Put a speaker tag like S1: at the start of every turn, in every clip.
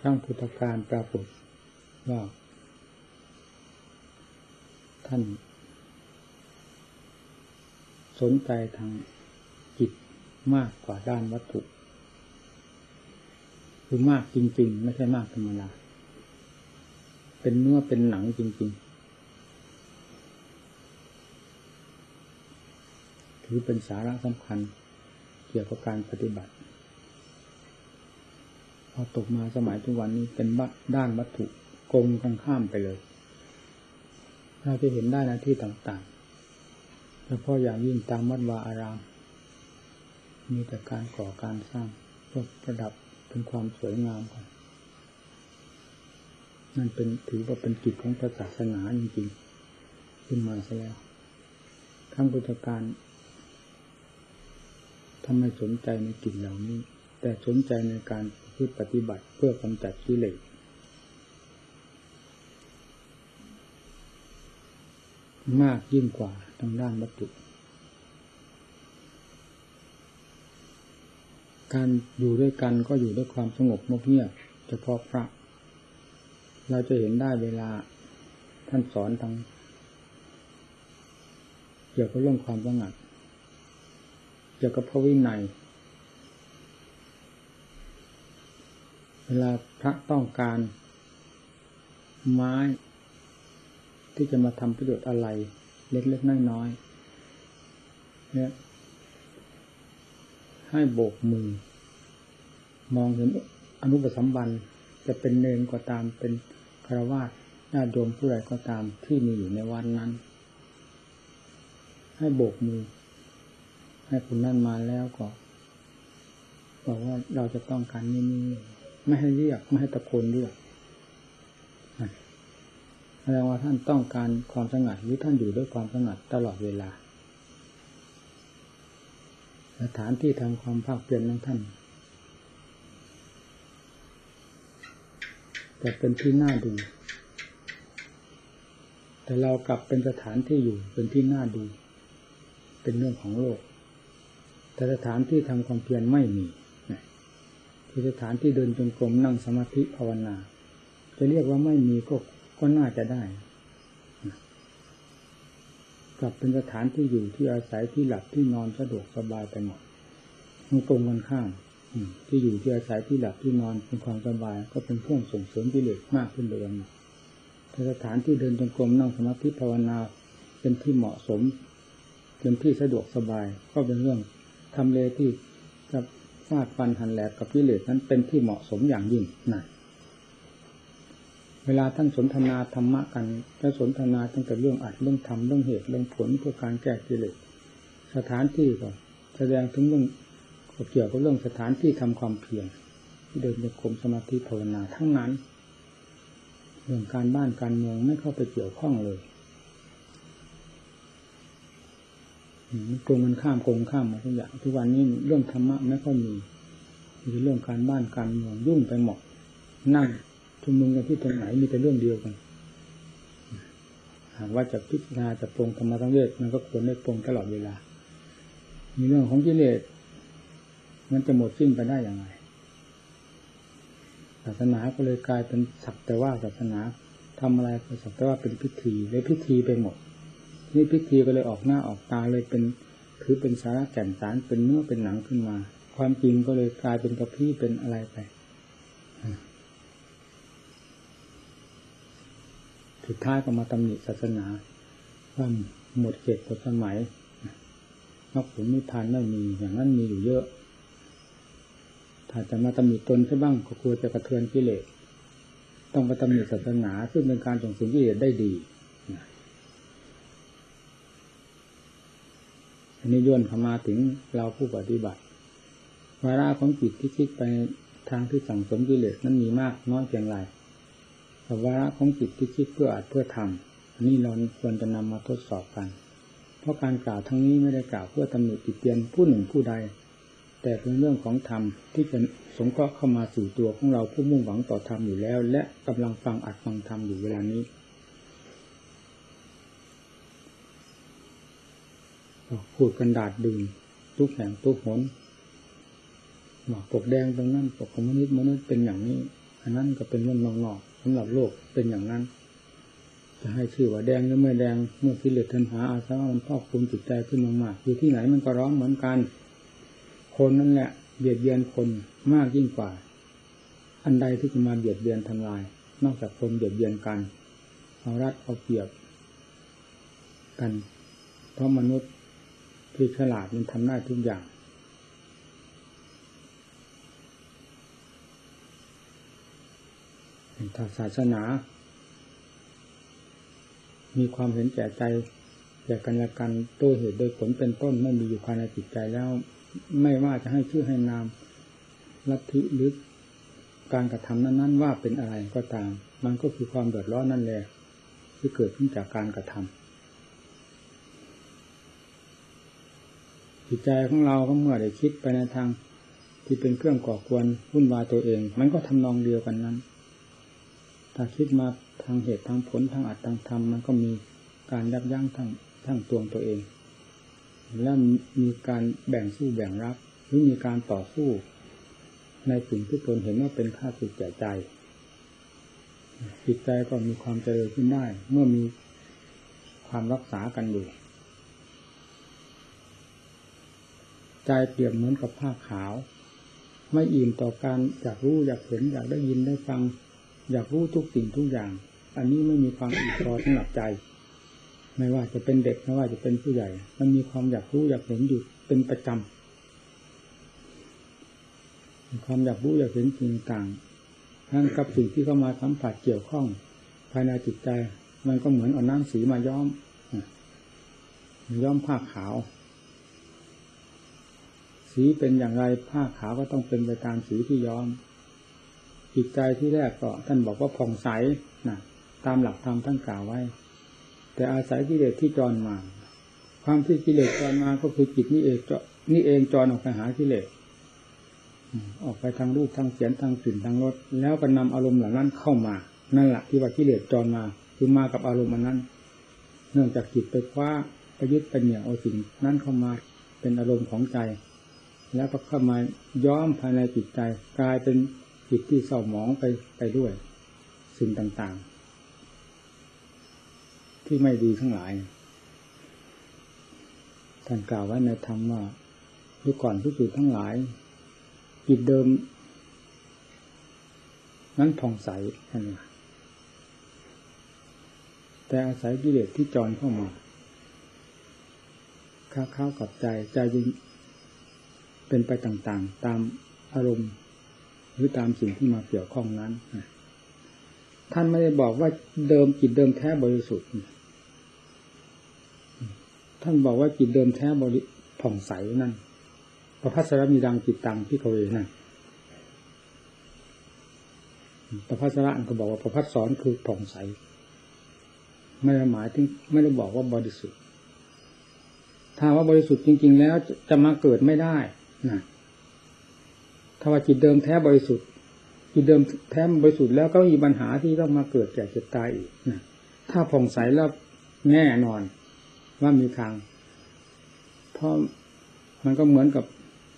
S1: ครั้งพุทธการปรากฏว่าท่าน สนใจทางจิตมากกว่าด้านวัตถุ คือมากจริง ๆ ไม่ใช่มากธรรมดาเป็นเนื้อเป็นหนังจริง ๆ ถือเป็นสาระสำคัญเกี่ยวกับการปฏิบัติ พอตกมาสมัยทุกวันนี้เป็นด้านวัตถุกงกันข้ามไปเลย เราจะเห็นได้ในที่ต่างๆเฉพาะอย่างยิ่งตามวัดวาอาราม มีแต่การก่อการสร้างเพื่อประดับเป็นความสวยงามก่อนนั่นเป็นถือว่าเป็นกิจของพระศาสนาจริงๆ ขึ้นมาซะแล้วขั้งพุทธการทำไมสนใจในกิจเหล่านี้ แต่สนใจในการพึ่ปฏิบัติเพื่อกำจัดกิเลสมากยิ่งกว่าทางด้านวัตถุ การอยู่ด้วยกันก็อยู่ด้วยความสงบเงียบเฉพาะพระ เราจะเห็นได้เวลาท่านสอนทางเกี่ยวกับเรื่องความสงัด เกี่ยวกับพระวินัย เวลาพระต้องการ ไม้ ที่จะมาทำประโยชน์อะไร เล็กๆน้อยๆเนี่ยให้โบกมือ มองเห็นอนุปสัมบันจะเป็นเนนก็ตามเป็นคารวะญาติโยมผู้ใดก็ตามที่มีอยู่ในวันนั้น ให้โบกมือ ให้คุณนั่นมาแล้วก็บอกว่าเราจะต้องการนี่นี่ ไม่ให้เรียก ไม่ให้ตะโกนเรียกแสดงว่าท่านต้องการความสงัดหรือท่านอยู่ด้วยความสงัดตลอดเวลา สถานที่ทำความภาคเปลี่ยนของท่านแต่เป็นที่น่าดู แต่เรากลับเป็นสถานที่อยู่เป็นที่น่าดู เป็นเรื่องของโลก แต่สถานที่ทำความเพียรไม่มี คือสถานที่เดินจงกรมนั่งสมาธิภาวนา จะเรียกว่าไม่มีก็ก็น่าจะได้กลับเป็นสถานที่อยู่ที่อาศัยที่หลับที่นอนสะดวกสบายไปหมดมันตรงกันข้ามที่อยู่ที่อาศัยที่หลับที่นอนเป็นความสบาย ก็เป็นเครื่องส่งเสริมกิเลสมากขึ้นเลยนะสถานที่เดินจงกรมนั่งสมาธิภาวนา เป็นที่เหมาะสมเป็นที่สะดวกสบาย ก็เป็นเรื่องทำเลที่จะ ฟาดฟันหันแหลกกับกิเลสนั้นเป็นที่เหมาะสมอย่างยิ่งนะเวลาท่านสนทนาธรรมะกันจะสนทนาตั้งแต่เรื่องอัดเรื่องทำเรื่องเหตุเรื่องผลเพื่อการแก้กิเลสสถานที่ก็แสดงถึงเรื่องเกี่ยวกับเรื่องสถานที่ทำความเพียรที่เดินในกรมสมาธิภาวนาทั้งนั้นเรื่องการบ้านการเมืองไม่เข้าไปเกี่ยวข้องเลย ตรงมันข้ามโกงข้ามหมาทุกอย่างทุกวันนี้เรื่องธรรมะไม่ค่อยมีมีเรื่องการบ้านการเมืองยุ่งไปหมดนั่งชุมนุมกันที่ตรงไหนมีแต่เรื่องเดียวกันหากว่าจะพิจารณาจะปรงธรรมะทั้งเวทมันก็ควรได้ปรงตลอดเวลา มีเรื่องของกิเลสมันจะหมดสิ้นไปได้อย่างไรศาสนาก็เลยกลายเป็นสักแต่ว่าศาสนาทำอะไรก็สักแต่ว่าเป็นพิธีเลยพิธีไปหมด นี่พิธีก็เลยออกหน้าออกตาเลยเป็นคือเป็นสาระแก่นสารเป็นเนื้อเป็นหนังขึ้นมา ความจริงก็เลยกลายเป็นกระพี้เป็นอะไรไปสุดท้ายก็มาตำหนิศาสนาว่าหมดเขตหมดสมัยนอกผลนิพพานไม่มีอย่างนั้นมีอยู่เยอะถ้าจะมาตำหนิตนใช่บ้างก็กลัวจะกระเทือนกิเลสต้องมาตำหนิศาสนาซึ่งเป็นการส่งเสริมกิเลสได้ดีอั นนี้ย่นเข้ามาถึงเราผู้ปฏิบัติวาระของจิตที่คิดไปทางที่สั่งสมกิเลสนั้นมีมากน้อยเพียงไรแต่วาระของจิตที่คิดเพื่ออาจเพื่อทำอันนี้เราควรจะนำมาทดสอบกัน เพราะการกล่าวทั้งนี้ไม่ได้กล่าวเพื่อตำหนิติเตียนผู้หนึ่งผู้ใด แต่เป็นเรื่องของธรรมที่จะสงเคราะห์เข้ามาสู่ตัวของเราผู้มุ่งหวังต่อธรรมอยู่แล้ว และกำลังฟังอัดฟังธรรมอยู่เวลานี้ พูดกันดาดดื่นทุกแห่งทุกหนหมอกปกแดงตรงนั้นปกคอมมิวนิสต์มนุษย์เป็นอย่างนี้ อันนั้นก็เป็นเรื่องนอกๆสำหรับโลกเป็นอย่างนั้น จะให้ชื่อว่าแดงหรือไม่แดงเมื่อกิเลสทันหาอาสวะมันครอบคลุมจิตใจขึ้นมากๆอยู่ที่ไหนมันก็ร้องเหมือนกัน คนนั่นแหละ เบียดเบียนคนมากยิ่งกว่า อันใดที่จะมาเบียดเบียนทำลาย นอกจากคนเบียดเบียนกันเอารัดเอาเปรียบ กันเพราะมนุษย์ ที่ฉลาดมันทำได้ทุกอย่าง ถ้าศาสนา มีความเห็นแก่ใจแก่กันและกันโดยเหตุโดยผลเป็นต้นไม่มีอยู่ภายในจิตใจแล้ว ไม่ว่าจะให้ชื่อให้นามลัทธิหรือการกระทำนั้น ๆ ว่าเป็นอะไรก็ตาม มันก็คือความเดือดร้อนนั่นแหละที่เกิดขึ้นจากการกระทำ จิตใจของเราก็เมื่อได้คิดไปในทางที่เป็นเครื่องก่อกวนวุ่นวายตัวเอง มันก็ทำนองเดียวกันนั้น ถ้าคิดมาทางเหตุทางผลทางอัตทางธรรมมันก็มีการยับยั้งทั้งทั้งตัวตัวเอง และมีการแบ่งสู้แบ่งรับ หรือมีการต่อสู้ ในสิ่งที่ตนเห็นว่าเป็นค่าสุดแก่ใจจิตใจก็มีความเจริญขึ้นได้ เมื่อมีความรักษากันอยู่ ใจเปรียบเหมือนกับผ้าขาว ไม่อิ่มต่อการอยากรู้อยากเห็นอยากได้ยินได้ฟัง อยากรู้ทุกสิ่งทุกอย่าง อันนี้ไม่มีความอิ่มพอสำหรับใจ ไม่ว่าจะเป็นเด็กไม่ว่าจะเป็นผู้ใหญ่ มันมีความอยากรู้อยากเห็นอยู่เป็นประจำความอยากรู้อยากเห็นสิ่งต่างทั้งกับสิ่งที่เข้ามาสัมผัสเกี่ยวข้อง ภายในจิตใจ มันก็เหมือนเอาน้ำสีมาย้อมย้อมผ้าขาว สีเป็นอย่างไรผ้าขาวก็ต้องเป็นไปตามสีที่ย้อมจิตใจที่แรกก็ท่านบอกว่าผ่องใสนะตามหลักธรรมท่านกล่าวไว้ แต่อาศัยกิเลสที่จรมา ความที่กิเลสจรมาก็คือจิตนี่เองนี่เองจรออกไปหากิเลสออกไปทางรูปทางเสียงทางกลิ่นทางรสแล้วก็นำอารมณ์เหล่านั้นเข้ามา นั่นแหละที่ว่ากิเลสจรมา คือมากับอารมณ์นั้น เนื่องจากจิตไปคว้าไปยุทธ์ไปเหนี่ยวเอาสิ่งนั้นเข้ามาเป็นอารมณ์ของใจ แล้วก็เข้ามาย้อมภายในจิตใจกลายเป็นจิตที่เศร้าหมองไปไปด้วย สิ่งต่างๆ ที่ไม่ดีทั้งหลายท่านกล่าวไว้ในธรรมว่าดูก่อนผู้สื่อทั้งหลาย จิตเดิม นั้นผ่องใสนั่นแต่อาศัยกิเลสที่จรเข้ามาค้าเข้ากับใจใจยิ่ง เป็นไปต่างๆ ตามอารมณ์ หรือตามสิ่งที่มาเกี่ยวข้องนั้น ท่านไม่ได้บอกว่าเดิมจิตเดิมแท้บริสุทธิ์ ท่านบอกว่าจิตเดิมแท้บริผ่องใสนั่นพระพัสรมีดังจิตตังพิกเวนั่นพระพัสระก็บอกว่าพระพัสสอนคือผ่องใส ไม่ได้หมายถึงไม่ได้บอกว่าบริสุทธิ์ ถ้าว่าบริสุทธิ์จริง ๆ แล้วจะมาเกิดไม่ได้ นะถ้าว่าจิตเดิมแท้บริสุทธิ์จิตเดิมแท้บริสุทธิ์แล้วก็มีปัญหาที่ต้องมาเกิดแก่เจ็บตายอีกนะถ้าผ่องใสแล้วแน่นอนว่ามีทาง เพราะมันก็เหมือนกับ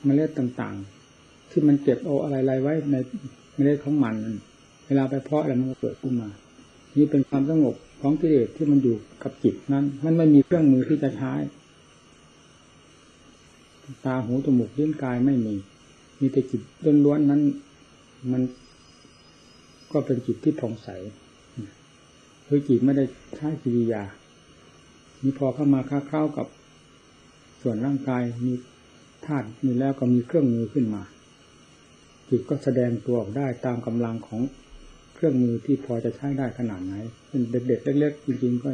S1: เมล็ดต่างๆ ที่มันเก็บเอาอะไรๆไว้ในเมล็ดของมันเวลาไปเพาะแล้วมันก็เกิดขึ้นมา นี่เป็นความสงบของกิเลสที่มันอยู่กับจิตนั้น มันไม่มีเครื่องมือที่จะใช้ ตาหูจมูกลิ้นกายไม่มี มีแต่จิตล้วนๆนั้น มันก็เป็นจิตที่ผ่องใสคือจิตไม่ได้ใช้กิริยามีพอเข้ามาค้าเข้ากับส่วนร่างกายมีธาตุมีแล้วก็มีเครื่องมือขึ้นมา จิตก็แสดงตัวออกได้ตามกำลังของเครื่องมือที่พอจะใช้ได้ขนาดไหนเป็นเด็กๆเล็กๆจริงๆก็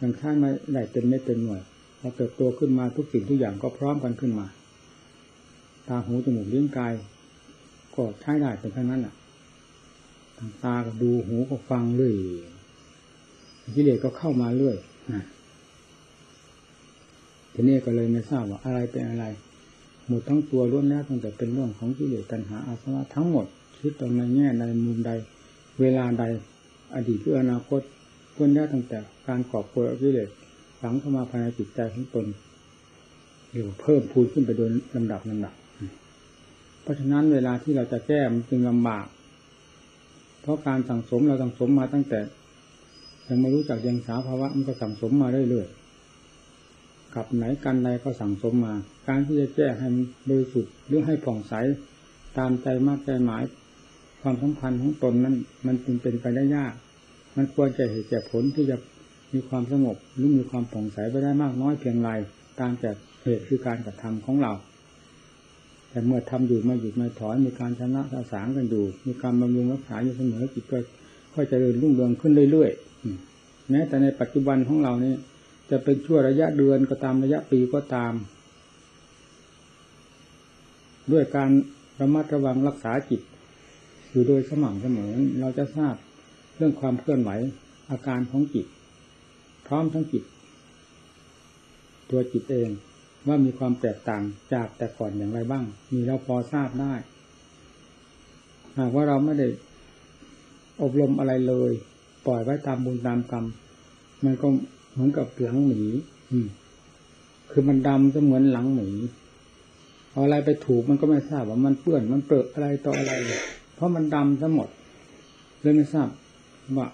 S1: ยังใช้ไม่ได้เต็มไม่เต็มหน่วย อเติบโตขึ้นมาทุกสิ่งทุกอย่างก็พร้อมกันขึ้นมา ตาหูจมูกลิ้นกาย ก็ใช้ได้เป็นเท่นั้นอะตาก็ดูหูก็ฟังเรื่อยกิเลสก็เข้ามาเรื่อยนะทีนี้ก็เลยไม่ทราบว่าอะไรเป็นอะไร หมดทั้งตัวล้วนแล้วตั้งแต่เป็นเรื่องของกิเลสตัณหาอาสวะทั้งหมดคิดตรงในแง่ใดมุมใด เวลาใดอดีตหรืออนาคตล้วนแล้วตั้งแต่การกอบโกยกิเลส ฝังเข้ามาภายในจิตใจของตนเดี๋ยวเพิ่มพูนขึ้นไปโดยลำดับลำดับ เพราะฉะนั้นเวลาที่เราจะแก้มันจึงลำบาก เพราะการสั่งสมเราสั่งสมมาตั้งแต่ ยังไม่รู้จักยังสาภาวะมันก็สั่งสมมาเรื่อยๆกับไหนกันใดก็สั่งสมมา การที่จะแก้ให้บริสุทธิ์หรือให้ผ่องใสตามใจมากใจหมาย ความสำคัญของตนนั้น มันจึงเป็นไปได้ยาก มันควรจะเหตุแก่ผลที่จะ มีความสงบหรือมีความผ่องใสไปได้มากน้อยเพียงไรตามแต่เหตุคือการกระทำของเรา แต่เมื่อทำอยู่ไม่หยุดไม่ถอยมีการชนะสะสางกันอยู่ มีการบำรุงรักษาอยู่เสมอจิตก็ค่อยเจริญรุ่งเรืองขึ้นเรื่อยๆแม้แต่ในปัจจุบันของเรานี่จะเป็นชั่วระยะเดือนก็ตามระยะปีก็ตาม ด้วยการระมัดระวังรักษาจิต อยู่โดยสม่ำเสมอเราจะทราบเรื่องความเคลื่อนไหวอาการของจิต พร้อมทั้งจิต ตัวจิตเองว่ามีความแตกต่างจากแต่ก่อนอย่างไรบ้าง มีเราพอทราบได้ หากว่าเราไม่ได้อบรมอะไรเลย ปล่อยไว้ตามบุญตามกรรม มันก็เหมือนกับหลังหมีอืมคือมันดำเสมือนหลังหมีเอาอะไรไปถูกมันก็ไม่ทราบว่ามันเปื้อนมันเปรอะอะไรต่ออะไร เพราะมันดำทั้งหมดเลยไม่ทราบว่า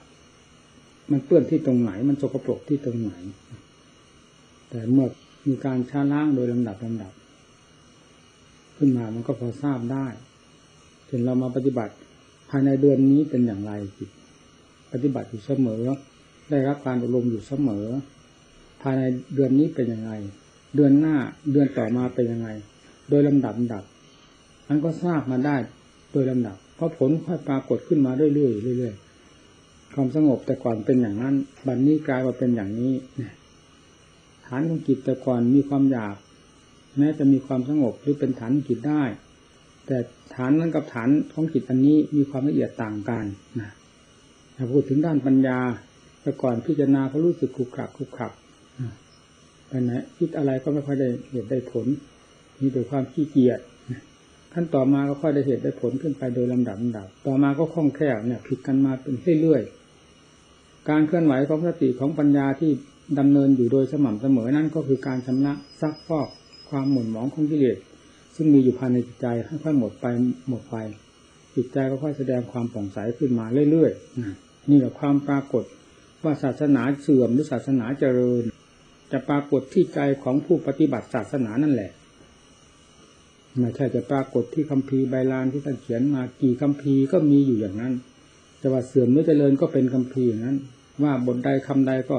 S1: มันเปื้อนที่ตรงไหน มันสกปรกที่ตรงไหน แต่เมื่อมีการช้าล้างโดยลำดับลำดับ ขึ้นมามันก็พอทราบได้เห็นเรามาปฏิบัติภายในเดือนนี้เป็นอย่างไรจิตปฏิบัติอยู่เสมอ ได้รับการอบรมอยู่เสมอ ภายในเดือนนี้เป็นยังไง เดือนหน้าเดือนต่อมาเป็นยังไง โดยลำดับลำดับมันก็ทราบมาได้โดยลำดับเพราะผลค่อยปรากฏขึ้นมาเรื่อยๆเรื่อยๆ ความสงบแต่ก่อนเป็นอย่างนั้น บัดนนี้กลายมาเป็นอย่างนี้ฐานของจิตแต่ก่อนมีความอยาก แม้จะมีความสงบหรือเป็นฐานจิตได้ แต่ฐานนั้นกับฐานของจิตอันนี้มีความละเอียดต่างกันนะถ้าพูดถึงด้านปัญญาแต่ก่อนพิจารณาก็รู้สึกขุกขักขุกขักไปไหนคิดอะไรก็ไม่ค่อยได้เหตุได้ผล มีแต่ความขี้เกียจขั้นต่อมาก็ค่อยได้เหตุได้ผลขึ้นไปโดยลำดับลำดับ ต่อมาก็คล่องแคล่วเนี่ยผิดกันมาเป็นเรื่อยๆ การเคลื่อนไหวของสติของปัญญาที่ดำเนินอยู่โดยสม่ำเสมอนั่นก็คือการชำระซักฟอกความหมุนหมองของกิเลสซึ่งมีอยู่ภายในจิตใจค่อยๆหมดไปหมดไป จิตใจก็ค่อยแสดงความผ่องใสขึ้นมาเรื่อยๆนี่แหละความปรากฏว่าศาสนาเสื่อมหรือศาสนาเจริญ จะปรากฏที่ใจของผู้ปฏิบัติศาสนานั่นแหละไม่ใช่จะปรากฏที่คัมภีร์ใบลานที่ท่านเขียนมากี่คัมภีร์ก็มีอยู่อย่างนั้น จะว่าเสื่อมหรือเจริญก็เป็นคัมภีร์อย่นั้น ว่าบทใดคำใดก็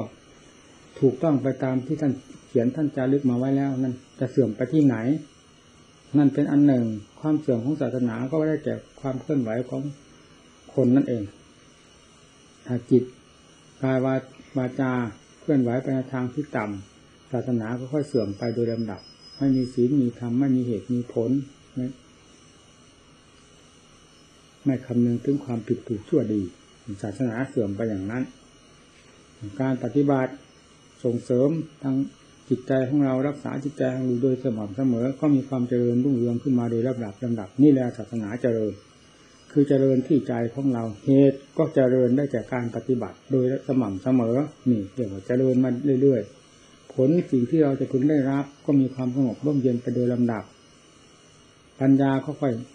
S1: ถูกต้องไปตามที่ท่านเขียนท่านจารึกมาไว้แล้วนั่นจะเสื่อมไปที่ไหน นั่นเป็นอันหนึ่งความเสื่อมของศาสนาก็ได้แก่ความเคลื่อนไหวของคนนั่นเองถ้าจิตกายวาวาจาเคลื่อนไหวไปในทางที่ต่ำศาสนาก็ค่อยเสื่อมไปโดยลำดับ ไม่มีศีลมีธรรมไม่มีเหตุมีผล ไม่คำนึงถึงความผิดถูกชั่วดีศาสนาเสื่อมไปอย่างนั้น การปฏิบัติส่งเสริมทางจิตใจของเรารักษาจิตใจของเราโดยสม่ำเสมอ ก็มีความเจริญรุ่งเรืองขึ้นมาโดยลำดับลำดับนี่แหละศาสนาเจริญ คือเจริญที่ใจของเราเหตุก็เจริญได้จากการปฏิบัติโดยสม่ำเสมอนี่เดี๋ยวเจริญมาเรื่อยๆ ผลสิ่งที่เราจะพึงได้รับ ก็มีความสงบร่มเย็นไปโดยลำดับ ปัญญาค่อยๆ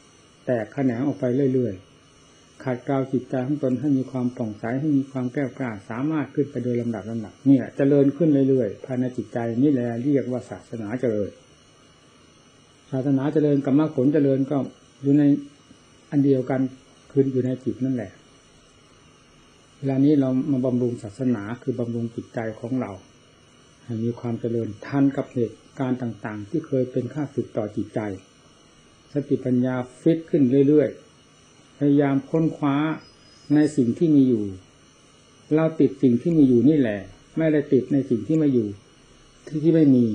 S1: แตกแขนงออกไปเรื่อยๆขัดเกลาจิตใจของตนให้มีความป่องใสให้มีความแก้วกล้าสามารถขึ้นไปโดยลำดับลำดับนี่แหละเจริญขึ้นเรื่อยๆภายในจิตใจนี่แหละเรียกว่าศาสนาเจริญ ศาสนาเจริญกับมรรคผลเจริญก็อยู่ในอันเดียวกันคืออยู่ในจิตนั่นแหละเวลานี้เรามาบำรุงศาสนาคือบำรุงจิตใจของเราให้มีความเจริญทันกับเหตุการณ์ต่าง ๆ ที่เคยเป็นข้าศึกต่อจิตใจ สติปัญญาฟิตขึ้นเรื่อยๆ พยายามค้นคว้าในสิ่งที่มีอยู่ เราติดสิ่งที่มีอยู่นี่แหละ ไม่ได้ติดในสิ่งที่ไม่อยู่ ที่ที่ไม่มี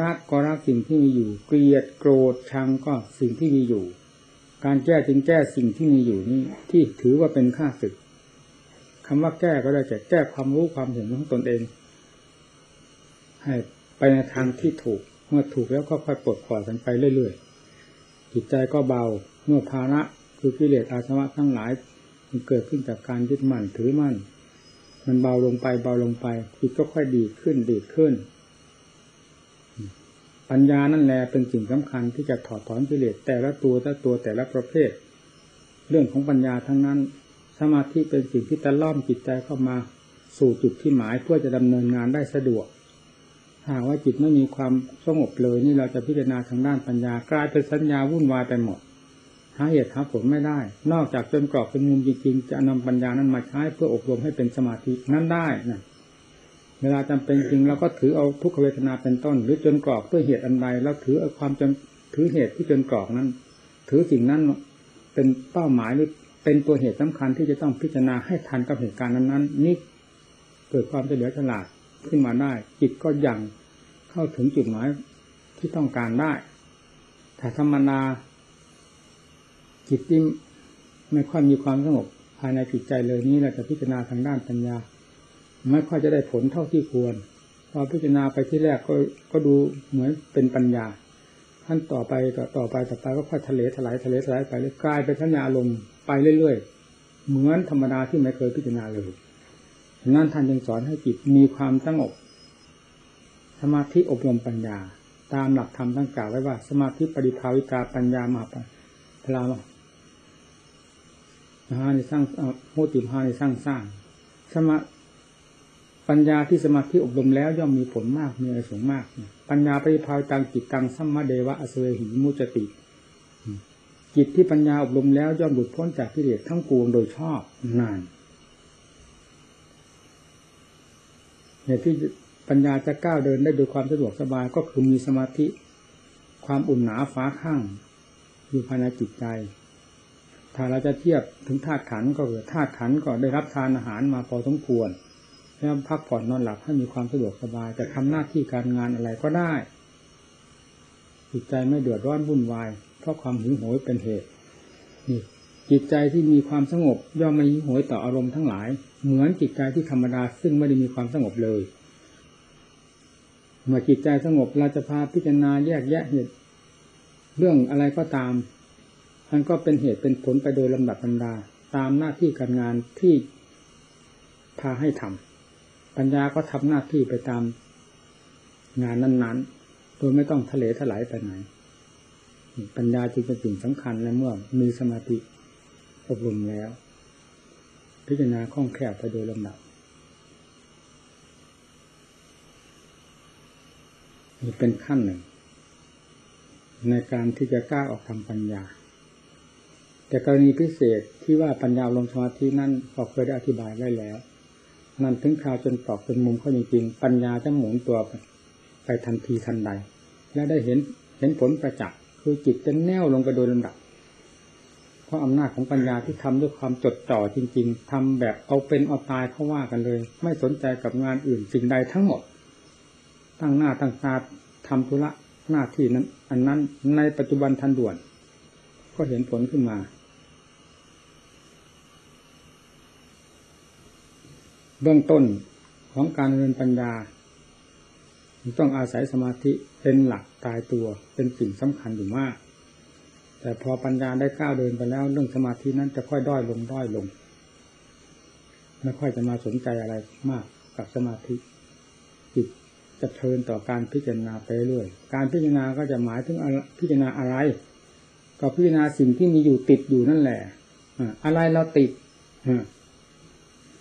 S1: รักก็รักสิ่งที่มีอยู่ เกลียดโกรธชังก็สิ่งที่มีอยู่ การแก้จึงแก้สิ่งที่มีอยู่นี่ที่ถือว่าเป็นค่าศึกคำว่าแก้ก็ได้แก่แก้ความรู้ความเห็นของตนเอง ให้ไปในทางที่ถูก เมื่อถูกแล้วก็ค่อยปลดปล่อยกันไปเรื่อยๆ จิตใจก็เบาเมื่อภาระคือกิเลสอาสวะทั้งหลาย มันเกิดขึ้นจากการยึดมั่นถือมั่น มันเบาลงไปเบาลงไปจิตก็ค่อยดีขึ้นดีขึ้น ปัญญานั่นแหละเป็นสิ่งสำคัญที่จะถอดถอนกิเลสแต่ละตัวแต่ละตัวแต่ละประเภท เรื่องของปัญญาทั้งนั้น สมาธิเป็นสิ่งที่ตะล่อมจิตใจเข้ามา สู่จุดที่หมายเพื่อจะดำเนินงานได้สะดวก หากว่าจิตไม่มีความสงบเลยนี่เราจะพิจารณาทางด้านปัญญากลายเป็นสัญญาวุ่นวายไปหมดหาเหตุหาผลไม่ได้ นอกจากจนกรอบเป็นมุมจริงๆจะนำปัญญานั้นมาใช้เพื่ออบรมให้เป็นสมาธินั้นได้นะเวลาจำเป็นจริงเราก็ถือเอาทุกขเวทนาเป็นต้น หรือจนกรอบด้วยเหตุอันใดแล้วถือเอาความจนถือเหตุที่จนกรอบนั้น ถือสิ่งนั้นเป็นเป้าหมายหรือเป็นตัวเหตุสำคัญที่จะต้องพิจารณาให้ทันกับเหตุการณ์นั้นๆนี่เกิดความเฉลียวฉลาด ขึ้นมาได้ จิตก็ยังเข้าถึงจุดหมายที่ต้องการได้ถ้าธรรมนาจิตที่ไม่ค่อยมีความสงบภายในจิตใจเลยนี้เราจะพิจารณาทางด้านปัญญา ไม่ค่อยจะได้ผลเท่าที่ควรพอพิจารณาไปที่แรกก็ก็ดูเหมือนเป็นปัญญาขั้นต่อไปต่อต่อไปต่อไปก็ค่อยทะเลถลายทะเลถลายไปเลยกลายเป็นสัญญาลมไปเรื่อยๆ เหมือนธรรมดาที่ไม่เคยพิจารณาเลย นั่นท่านยังสอนให้จิตมีความสงบสมาธิอบรมปัญญา ตามหลักธรรมตั้งกล่าวไว้ว่า สมาธิปริภาวิกาปัญญามาพลามหาในสร้างโหติมหาในสร้างสร้างสมาปัญญาที่สมาธิอบรมแล้วย่อมมีผลมากมีอะไรสูงมาก ปัญญาปริภาวิตังจิตตังสัมมาเดวะอสเวหิมุจติ จิตที่ปัญญาอบรมแล้วย่อมหลุดพ้นจากกิเลสทั้งปวงโดยชอบนาน เนี่ยที่ปัญญาจะก้าวเดินได้โดยความสะดวกสบายก็คือมีสมาธิ ความอุ่นหนาฟ้าข้าง อยู่ภายในจิตใจ ถ้าเราจะเทียบถึงธาตุขันก็คือธาตุขันก็ได้รับทานอาหารมาพอสมควรแล้วพักผ่อนนอนหลับให้มีความสะดวกสบายจะทำหน้าที่การงานอะไรก็ได้ จิตใจไม่เดือดร้อนวุ่นวาย เพราะความหิวโหยเป็นเหตุนี่จิตใจที่มีความสงบย่อมไม่หิวโหยต่ออารมณ์ทั้งหลายเหมือนจิตใจที่ธรรมดาซึ่งไม่ได้มีความสงบเลย เมื่อจิตใจสงบเราจะพาพิจารณาแยกแยะเหตุเรื่องอะไรก็ตาม มันก็เป็นเหตุเป็นผลไปโดยลำดับลำดา ตามหน้าที่การงานที่พาให้ทำปัญญาก็ทำหน้าที่ไปตามงานนั้นๆ โดยไม่ต้องทะเลถลายไปไหน ปัญญาจึงเป็นสิ่งสำคัญและเมื่อมีสมาธิอบรมแล้ว พิจารณาคล่องแคล่วไปโดยลำดับนี่เป็นขั้นหนึ่ง ในการที่จะกล้าออกทางปัญญา แต่กรณีพิเศษที่ว่าปัญญาลงสมาธินั่นก็เคยได้อธิบายไว้แล้ว นั่นถึงคราวจนตอกเป็นมุมเข้าจริงๆปัญญาจะหมุนตัวไปทันทีทันใด และได้เห็นเห็นผลประจักษ์คือจิตจะแน่วลงไปโดยลำดับ เพราะอำนาจของปัญญาที่ทำด้วยความจดจ่อจริง ๆทำแบบเอาเป็นเอาตายเขาว่ากันเลย ไม่สนใจกับงานอื่นสิ่งใดทั้งหมด ตั้งหน้าตั้งตาทำธุระหน้าที่นั้น อันนั้นในปัจจุบันทันด่วน ก็เห็นผลขึ้นมา เบื้องต้นของการเรียนปัญญาต้องอาศัยสมาธิเป็นหลักตายตัวเป็นสิ่งสำคัญอยู่มาก แต่พอปัญญาได้ก้าวเดินไปแล้ว เรื่องสมาธินั้นจะค่อยด้อยลงด้อยลง ไม่ค่อยจะมาสนใจอะไรมากกับสมาธิจิตจะเทินต่อการพิจารณาไปเรื่อยการพิจารณาก็จะหมายถึงพิจารณาอะไร ก็พิจารณาสิ่งที่มีอยู่ติดอยู่นั่นแหละอะไรเราติด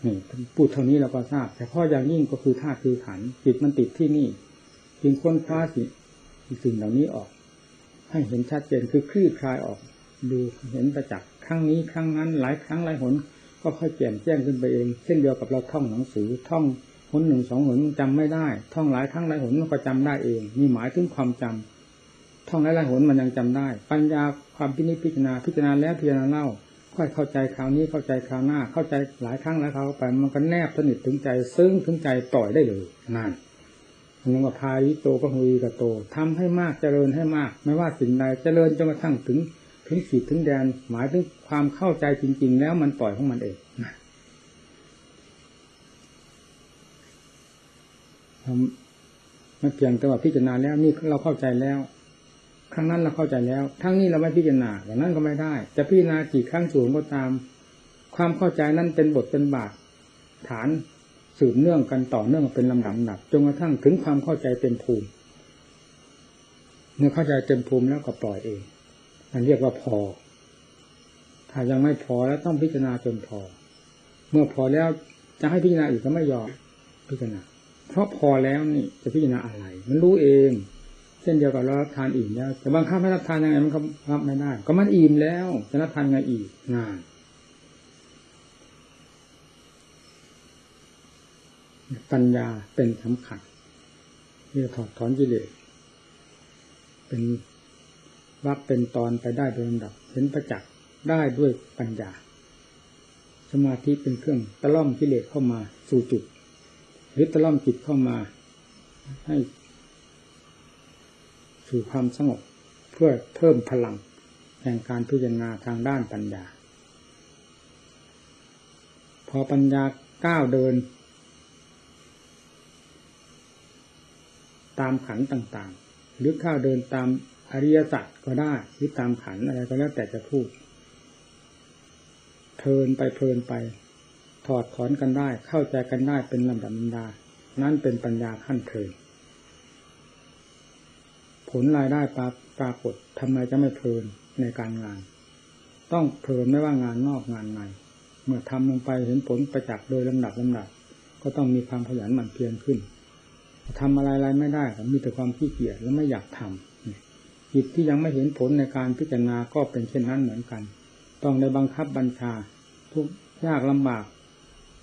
S1: นี่พูดเท่านี้เราก็ทราบ แต่ข้ออย่างยิ่งก็คือธาตุคือขันจิตมันติดที่นี่ จึงค้นคว้าสิ่งสิ่งเหล่านี้ออก ให้เห็นชัดเจนคือคลี่คลายออก ดูเห็นประจักษ์ครั้งนี้ครั้งนั้น หลายครั้งหลายหน ก็ค่อยแจ่มแจ้งขึ้นไปเอง เช่นเดียวกับเราท่องหนังสือท่องหนหนึ่งสองหนจำไม่ได้ ท่องหลายครั้งหลายหนมันก็จำได้เอง มีหมายถึงความจำท่องหลายหลายหนมันยังจำได้ ปัญญาความพิจิจารณาพิจารณาแล้วพิจารณาเล่า ค่อยเข้าใจคราวนี้เข้าใจคราวหน้า เข้าใจหลายครั้งหลายคราไปมันก็แนบสนิทถึงใจ ซึ้งถึงใจปล่อยได้เลยนั่น มันว่าพายิโตก็หุยกโตทำให้มากเจริญให้มาก ไม่ว่าสิ่งใดเจริญจนกระทั่งถึงถึงขีดถึงแดน หมายถึงความเข้าใจจริง ๆ แล้วมันปล่อยของมันเองทำมันเพียงแต่ว่าพิจารณาแล้วนี่เราเข้าใจแล้ว ครั้งนั้นเราเข้าใจแล้ว ทั้งนี้เราไม่พิจารณาอย่างนั้นก็ไม่ได้ จะพิจารณากี่ครั้งสูงก็ตาม ความเข้าใจนั้นเป็นบทเป็นบาทฐาน สืบเนื่องกันต่อเนื่องเป็นลำดับหนักจนกระทั่งถึงความเข้าใจเต็มภูมิ เมื่อเข้าใจเต็มภูมิแล้วก็ปล่อยเองอันเรียกว่าพอ ถ้ายังไม่พอแล้วต้องพิจารณาจนพอ เมื่อพอแล้วจะให้พิจารณาอีกก็ไม่ยอมพิจารณาเพราะพอแล้วนี่จะพิจารณาอะไร มันรู้เอง เช่นเดียวกับเรารับทานอิ่มแล้วแต่บางครั้งไม่รับทานยังไงมันก็รับไม่ได้ ก็มันอิ่มแล้วจะรับทานไงอีกงาน ปัญญาเป็นสำคัญที่จะถอดถอนกิเลสเป็นวักเป็นตอนไปได้โดยลำดับเห็นประจักษ์ได้ด้วยปัญญา สมาธิเป็นเครื่องตะล่อมกิเลสเข้ามาสู่จุด หรือตะล่อมจิตเข้ามา ให้สู่ความสงบเพื่อเพิ่มพลังแห่งการพิจารณาทางด้านปัญญา พอปัญญาก้าวเดิน ตามขันต่างๆ หรือก้าวเดินตามอริยสัจก็ได้หรือตามขันอะไรก็แล้วแต่จะพูดเพลินไปเพลินไป ถอดถอนกันได้ เข้าใจกันได้เป็นลำดับลำดา นั่นเป็นปัญญาขั้นเพลินผลรายได้ปราปรากฏทำไมจะไม่เพลินในการงาน ต้องเพลินไม่ว่างานนอกงานในเมื่อทำลงไปเห็นผลประจักษ์โดยลำดับลำดับ ก็ต้องมีความขยันหมั่นเพียรขึ้น ทำอะไรอะไรไม่ได้ก็มีแต่ความขี้เกียจและไม่อยากทำจิตที่ยังไม่เห็นผลในการพิจารณาก็เป็นเช่นนั้นเหมือนกัน ต้องในบังคับบัญชา ทุกยากลำบาก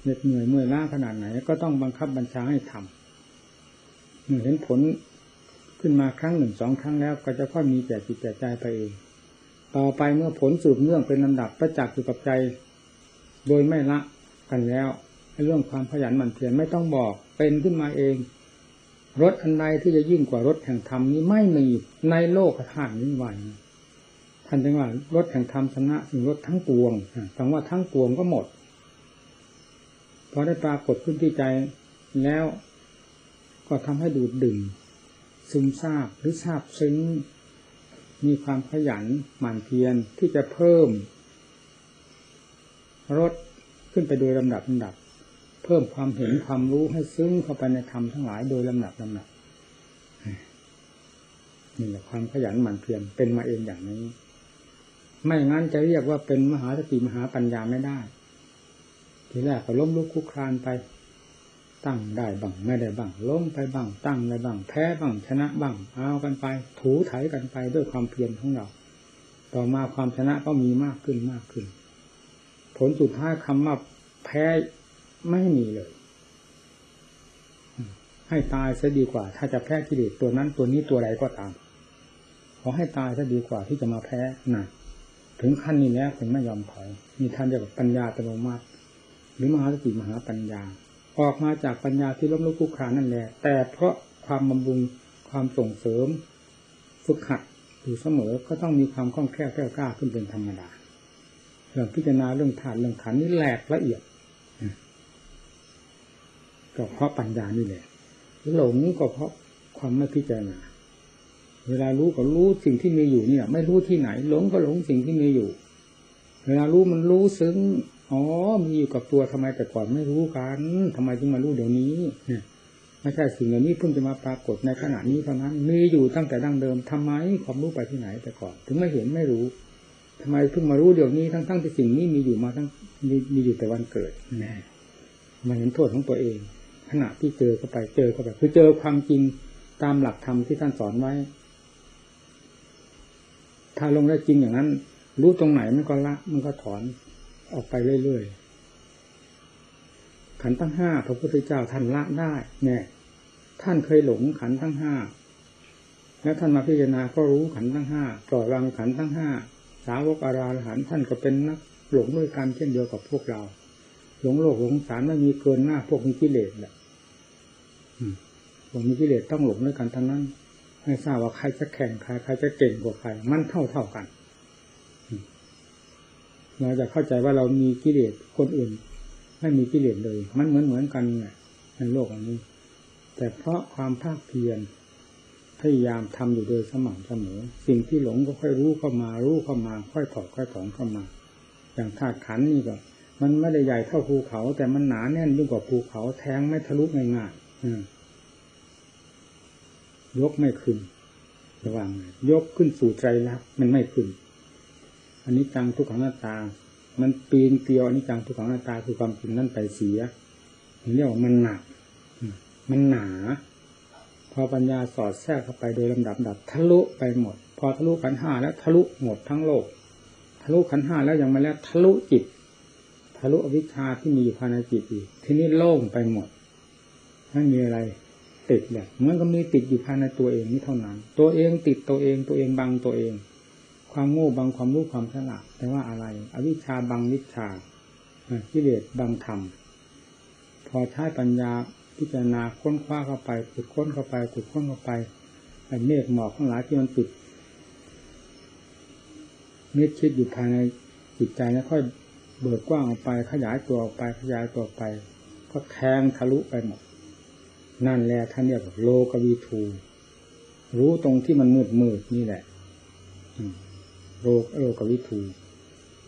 S1: เหน็ดเหนื่อยเมื่อยล้าขนาดไหน ก็ต้องบังคับบัญชาให้ทำเมื่อเห็นผลขึ้นมาครั้งหนึ่งสองครั้งแล้ว ก็จะค่อยมีแก่จิตแก่ใจไปเอง ต่อไปเมื่อผลสืบเนื่องเป็นลำดับประจักษ์อยู่กับใจ โดยไม่ละกันแล้วเรื่องความขยันหมั่นเพียรไม่ต้องบอกเป็นขึ้นมาเอง รถอันใดที่จะยิ่งกว่ารถแห่งธรรมนี้ไม่มีในโลกธาตุนี้วันท่านจึงว่ารถแห่งธรรมชนะสิ่งรถทั้งปวงคำว่าทั้งปวงก็หมดพอได้ปรากฏขึ้นที่ใจแล้ว ก็ทำให้ดูดดื่มซึมซาบหรือซาบซึ้งมีความขยันหมั่นเพียรที่จะเพิ่มรถขึ้นไปโดยลำดับลำดับ เพิ่มความเห็นความรู้ให้ซึ้งเข้าไปในธรรมทั้งหลายโดยลำดับลำดับนี่แหละความขยันหมั่นเพียรเป็นมาเองอย่างนี้ ไม่งั้นจะเรียกว่าเป็นมหาสติมหาปัญญาไม่ได้ ทีแรกก็ล้มลุกคุกคลานไป ตั้งได้บ้างไม่ได้บ้างล้มไปบ้าง ตั้งได้บ้างแพ้บ้างชนะบ้างเอากันไป ถูไถกันไปด้วยความเพียรของเรา ต่อมาความชนะก็มีมากขึ้นมากขึ้น ผลสุดท้ายคำว่าแพ้ ไม่มีเลย ให้ตายซะดีกว่า ถ้าจะแพ้กิเลสตัวนั้นตัวนี้ตัวใดก็ตาม ขอให้ตายซะดีกว่าที่จะมาแพ้นะถึงขั้นนี้แล้วถึงไม่ยอมถอย มีท่านเรียกว่าปัญญาตโนมัติหรือมหาสติมหาปัญญา ออกมาจากปัญญาที่ล้มลุกคุกคานนั่นแหละ แต่เพราะความบำรุงความส่งเสริม ฝึกหัดอยู่เสมอก็ต้องมีความคล่องแคล่วแกล้วกล้าขึ้นเป็นธรรมดาเรื่องพิจารณาเรื่องธาตุเรื่องขันนี่แหลกละเอียด ก็เพราะปัญญานี่แหละหลงก็เพราะความไม่พิจารณาเวลารู้ก็รู้สิ่งที่มีอยู่เนี่ย ไม่รู้ที่ไหน หลงก็หลงสิ่งที่มีอยู่ เวลารู้มันรู้ซึ้งอ๋อมีอยู่กับตัวทำไมแต่ก่อนไม่รู้กันทำไมจึงมารู้เดี๋ยวนี้เนี่ยไม่ใช่สิ่งเหล่านี้เพิ่งจะมาปรากฏในขณะนี้เท่านั้นมีอยู่ตั้งแต่ดั้งเดิมทำไมความรู้ไปที่ไหนแต่ก่อน ถึงไม่เห็นไม่รู้ทำไมเพิ่งมารู้เดี๋ยวนี้ทั้งทั้งที่สิ่งนี้มีอยู่มาทั้งมีมีอยู่แต่วันเกิดแน่มาเห็นโทษของตัวเอง ขณะที่เจอเข้าไปเจอเข้าไป คือเจอความจริงตามหลักธรรมที่ท่านสอนไว้ ถ้าลงได้จริงอย่างนั้น รู้ตรงไหนมันก็ละ มันก็ถอนออกไปเรื่อยๆขันทั้งห้าพระพุทธเจ้าท่านละได้เนี่ยท่านเคยหลงขันทั้งห้าแล้วท่านมาพิจารณาก็รู้ขันทั้งห้าปล่อยวางขันทั้งห้าสาวกอาราหันท่านก็เป็นนักหลงด้วยกันเช่นเดียวกับพวกเรา หลงโลกหลงสารไม่มีเกินหน้าพวกมีกิเลสแหละ พวกมีกิเลสต้องหลงด้วยกันทั้งนั้น ไม่ทราบว่าใครจะแข่งใครใครจะเก่งกว่าใคร มันเท่าเท่ากันเราจะเข้าใจว่าเรามีกิเลสคนอื่น ไม่มีกิเลสเลย มันเหมือนเหมือนกันในโลกอันนี้ แต่เพราะความภาคเพียรพยายามทำอยู่โดยสม่ำเสมอ สิ่งที่หลงก็ค่อยรู้เข้ามา รู้เข้ามา ค่อยถอดค่อยถอนเข้ามา อย่างธาตุขันนี่ก็ มันไม่ได้ใหญ่เท่าภูเขา แต่มันหนาแน่นยิ่งกว่าภูเขาแทงไม่ทะลุง่าย ยกไม่ขึ้นระวังยกขึ้นสู่ใจแล้วมันไม่ขึ้น อันนี้จังทุกขังหน้าตา มันปีนเกลียวอันิจจังทุกขังอนัตตาคือความจริงนั่นไปเสียเรียกว่ามันหนัก มันหนา พอปัญญาสอดแทรกเข้าไปโดยลำดับดับทะลุไปหมด พอทะลุขันห้าแล้วทะลุหมดทั้งโลก ทะลุขันห้าแล้วยังไม่แล้วทะลุจิต ทะลุอวิชชาที่มีอยู่ภายในจิตอีก ทีนี้โล่งไปหมด ไม่มีอะไรติดเลยมันก็มีติดอยู่ภายในตัวเองนี่เท่านั้น ตัวเองติดตัวเองตัวเองบังตัวเอง ความโง่บังความรู้ความฉลาดแต่ว่าอะไร อวิชชาบังวิชาอ่ากิเลสบังธรรมพอใช้ปัญญาพิจารณาค้นคว้าเข้าไปฝึกค้นเข้าไปฝึกค้นเข้าไปไอ้เมฆหมอกทั้งหลายที่มันปิดเม็ดคิดอยู่ภายในจิตใจแล้วค่อยเบิกกว้างออกไป ขยายตัวออกไปขยายตัวออกไป ก็แทงทะลุไปหมด นั่นแหละท่านเรียกโลกวีทูรู้ตรงที่มันมืดมืดนี่แหละโลกโลกวิทู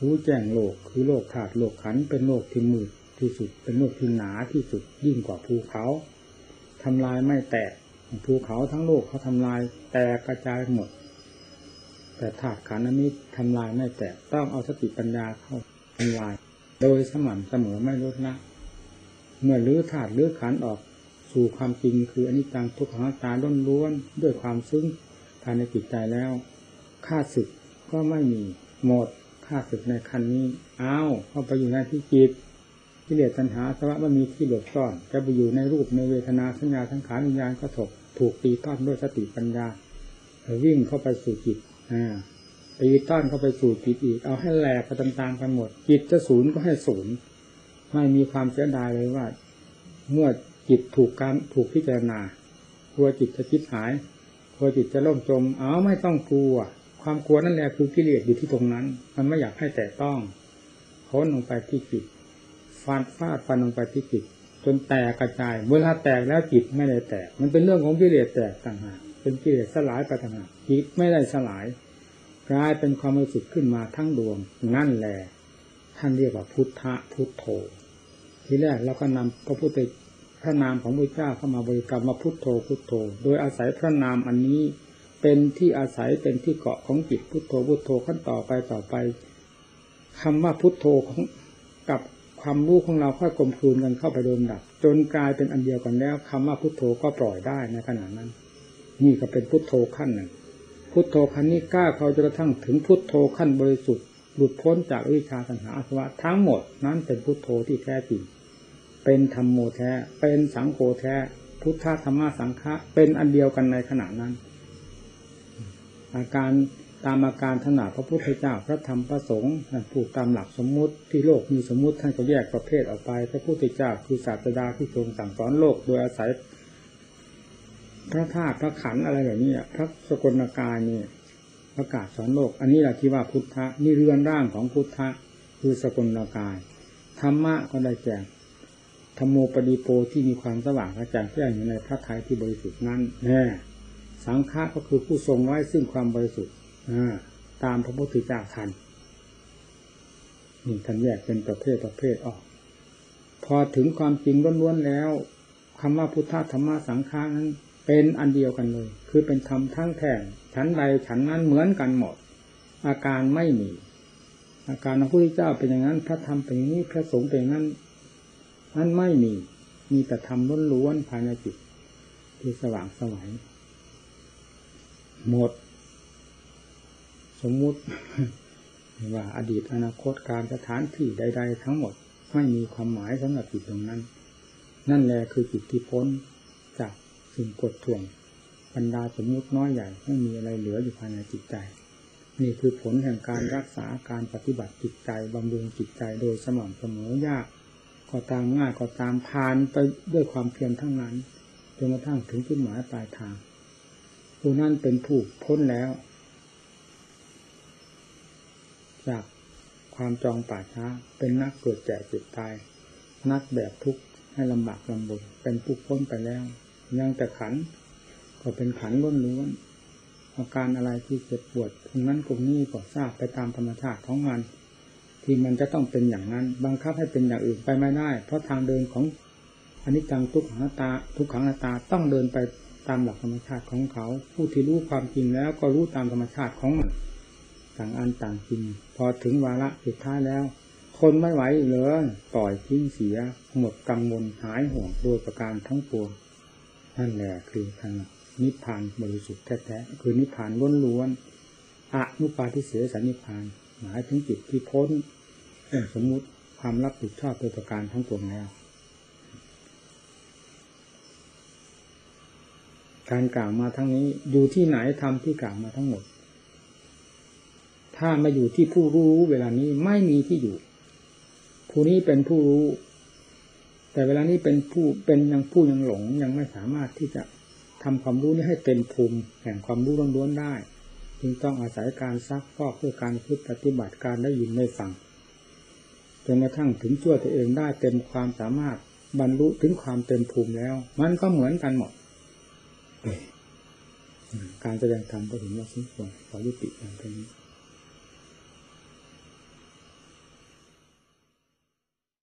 S1: รู้แจ้งโลกคือโลกขาดโลกขันเป็นโลกที่มืดที่สุด เป็นโลกที่หนาที่สุดยิ่งกว่าภูเขาทำลายไม่แตกภูเขาทั้งโลกเขาทำลายแตกกระจายหมด แต่ธาตุขันนี้ทำลายไม่แตกต้องเอาสติปัญญาเข้าทำลาย โดยสม่ำเสมอไม่ลดละเมื่อลื้อธาตุลื้อขันออก สู่ความจริงคืออนิจจังทุกขังตาล้นล้วนด้วยความซึ้งภายในจิตใจแล้วค่าศึกก็ไม่มีหมดค่าศึกในคันนี้อ้าวเข้าไปอยู่ในที่จิตกิเลสตัณหาสวะมันมีที่หลบซ่อน จะไปอยู่ในรูปในเวทนาสัญญาทั้งขานวิญญาณก็ถกถูกตีต้อนด้วยสติปัญญาวิ่งเข้าไปสู่จิตอ่าตีต้อนเข้าไปสู่จิตอีก เอาให้แหลกไปตามๆกันหมด จิตจะศูนย์ก็ให้ศูนย์ไม่มีความเสียดายเลยว่า เมื่อ จิตถูกการถูกพิจารณากลัวจิตจะคิดหายกลัวจิตจะล่มจมเอาไม่ต้องกลัว ความกลัวนั่นแหละคือกิเลสอยู่ที่ตรงนั้น มันไม่อยากให้แต่ต้องค้นลงไปที่จิตฟาดฟาดฟันลงไปที่จิตจนแตกกระจาย เวลาแตกแล้วจิตไม่ได้แตก มันเป็นเรื่องของกิเลสแตกต่างหากเป็นกิเลสสลายไปต่างหากจิตไม่ได้สลายกลายเป็นความรู้สึกขึ้นมาทั้งดวงนั่นแหละท่านเรียกว่าพุทธะพุทโธทีแรกเราก็นำพระพุทธ ระนามของพระเจ้าเข้ามาบริกรรมมาพุทโธพุทโธ โดยอาศัยพระนามอันนี้เป็นที่อาศัยเป็นที่เกาะของจิตพุทโธพุทโธขั้นต่อไปต่อไปคำว่าพุทโธของกับความรู้ของเราค่อยกลมกลืนกันเข้าไปโดยดับจนกลายเป็นอันเดียวกันแล้วคำว่าพุทโธก็ปล่อยได้ในขณะนั้น นี่ก็เป็นพุทโธขั้นหนึ่งพุทโธขั้นนี้กล้าเขาจนกระทั่งถึงพุทโธขั้นบริสุทธิ์หลุดพ้นจากวิชาตัณหาอาสวะทั้งหมด นั้นเป็นพุทโธที่แท้จริง เป็นธรรมโมแท้ เป็นสังโฆแท้ พุทธธรรมสังฆะเป็นอันเดียวกันในขณะนั้น อาการตามอาการถนัดพระพุทธเจ้าพระธรรมพระสงฆ์ท่านพูดตามหลักสมมุติที่โลกมีสมมุติท่านก็แยกประเภทออกไป พระพุทธเจ้าคือศาสดาที่ทรงสั่งสอนโลกโดยอาศัย พระธาตุพระขันอะไรแบบนี้พระสกลกายนี่ประกาศสอนโลก อันนี้แหละที่ว่าพุทธะนี่เรือนร่างของพุทธะคือสกลกายธรรมะก็ได้แก่ ธรรมโมปดีโปที่มีความสว่างกระจ่างแจ้งอยู่ในพระทัยที่บริสุทธิ์นั้นแน่สังฆะก็คือผู้ทรงไว้ซึ่งความบริสุทธิ์ตามพระพุทธเจ้าทันนี่ท่านแยกเป็นประเภทประเภทออก พอถึงความจริงล้วนๆแล้วคำว่าพุทธธรรมะสังฆานั้น เป็นอันเดียวกันเลย คือเป็นธรรมทั้งแท่งฉันใดฉันนั้นเหมือนกันหมด อาการไม่มี อาการของพระพุทธเจ้าเป็นอย่างนั้น พระธรรมเป็นอย่างนี้พระสงฆ์เป็นอย่างนั้น นั้นไม่มี มีแต่ธรรมล้วนๆภายในจิต ที่สว่างสวัยหมด สมมุติว่าอดีตอนาคตการสถานที่ใด ๆ ทั้งหมดไม่มีความหมายสำหรับจิตตรงนั้น นั่นแหละคือจิตที่พ้นจากสิ่งกดท่วงบรรดาสมมุติน้อยใหญ่ไม่มีอะไรเหลืออยู่ภายในจิตใจ นี่คือผลแห่งการรักษาการปฏิบัติจิตใจบำรุงจิตใจโดยสม่ำเสมอยาก ก็ตามง่ายก็ตามผ่านไปด้วยความเพียรทั้งนั้นจนกระทั่งถึงจุดหมายปลายทางผู้นั้นเป็นผู้พ้นแล้ว จากความจองป่าช้า เป็นนักเกิดแก่เจ็บตาย นักแบบทุกข์ให้ลำบากลำบนเป็นผู้พ้นไปแล้ว ยังแต่ขัน ก็เป็นขันล้วนล้วนๆอาการอะไรที่เจ็บปวดตรงนั้นตรงนี้ก็ทราบไปตามธรรมชาติของมัน ที่มันจะต้องเป็นอย่างนั้น บังคับให้เป็นอย่างอื่นไปไม่ได้ เพราะทางเดินของอนิจจังทุกขังนัตตา ทุกขังนัตตาต้องเดินไปตามหลักธรรมชาติของเขา ผู้ที่รู้ความจริงแล้วก็รู้ตามธรรมชาติของมันต่างอันต่างจริง พอถึงวาระสุดท้ายแล้ว คนไม่ไหวอีกเลยปล่อยทิ้งเสีย หมดกังวลหายห่วงโดยประการทั้งปวงนั่นแหละคือทางนิพพานบริสุทธิ์แท้ๆคือนิพพานล้วนๆอนุปาทิเสสนิพพาน หมายถึงจิตที่พ้นสมมุติความรับผิดชอบโดยประการทั้งปวงแล้วการกล่าวมาทั้งนี้อยู่ที่ไหนทำที่กล่าวมาทั้งหมด ถ้ามาอยู่ที่ผู้รู้เวลานี้ไม่มีที่อยู่ ผู้นี้เป็นผู้รู้ แต่เวลานี้เป็นผู้เป็นยังผู้ยังหลงยังไม่สามารถที่จะทำความรู้นี้ให้เป็นภูมิแห่งความรู้ล้วนๆได้ จึงต้องอาศัยการซักฟอกเพื่อการพึ่ปฏิบัติการได้ยินได้ฟังจนกระทั่งถึงช่วยตัวเองได้เต็มความสามารถบรรลุถึงความเต็มภูมิแล้ว มันก็เหมือนกันหมดการแสดงธรรมก็ถึงว่าสมควรขอยุติการเท่านี้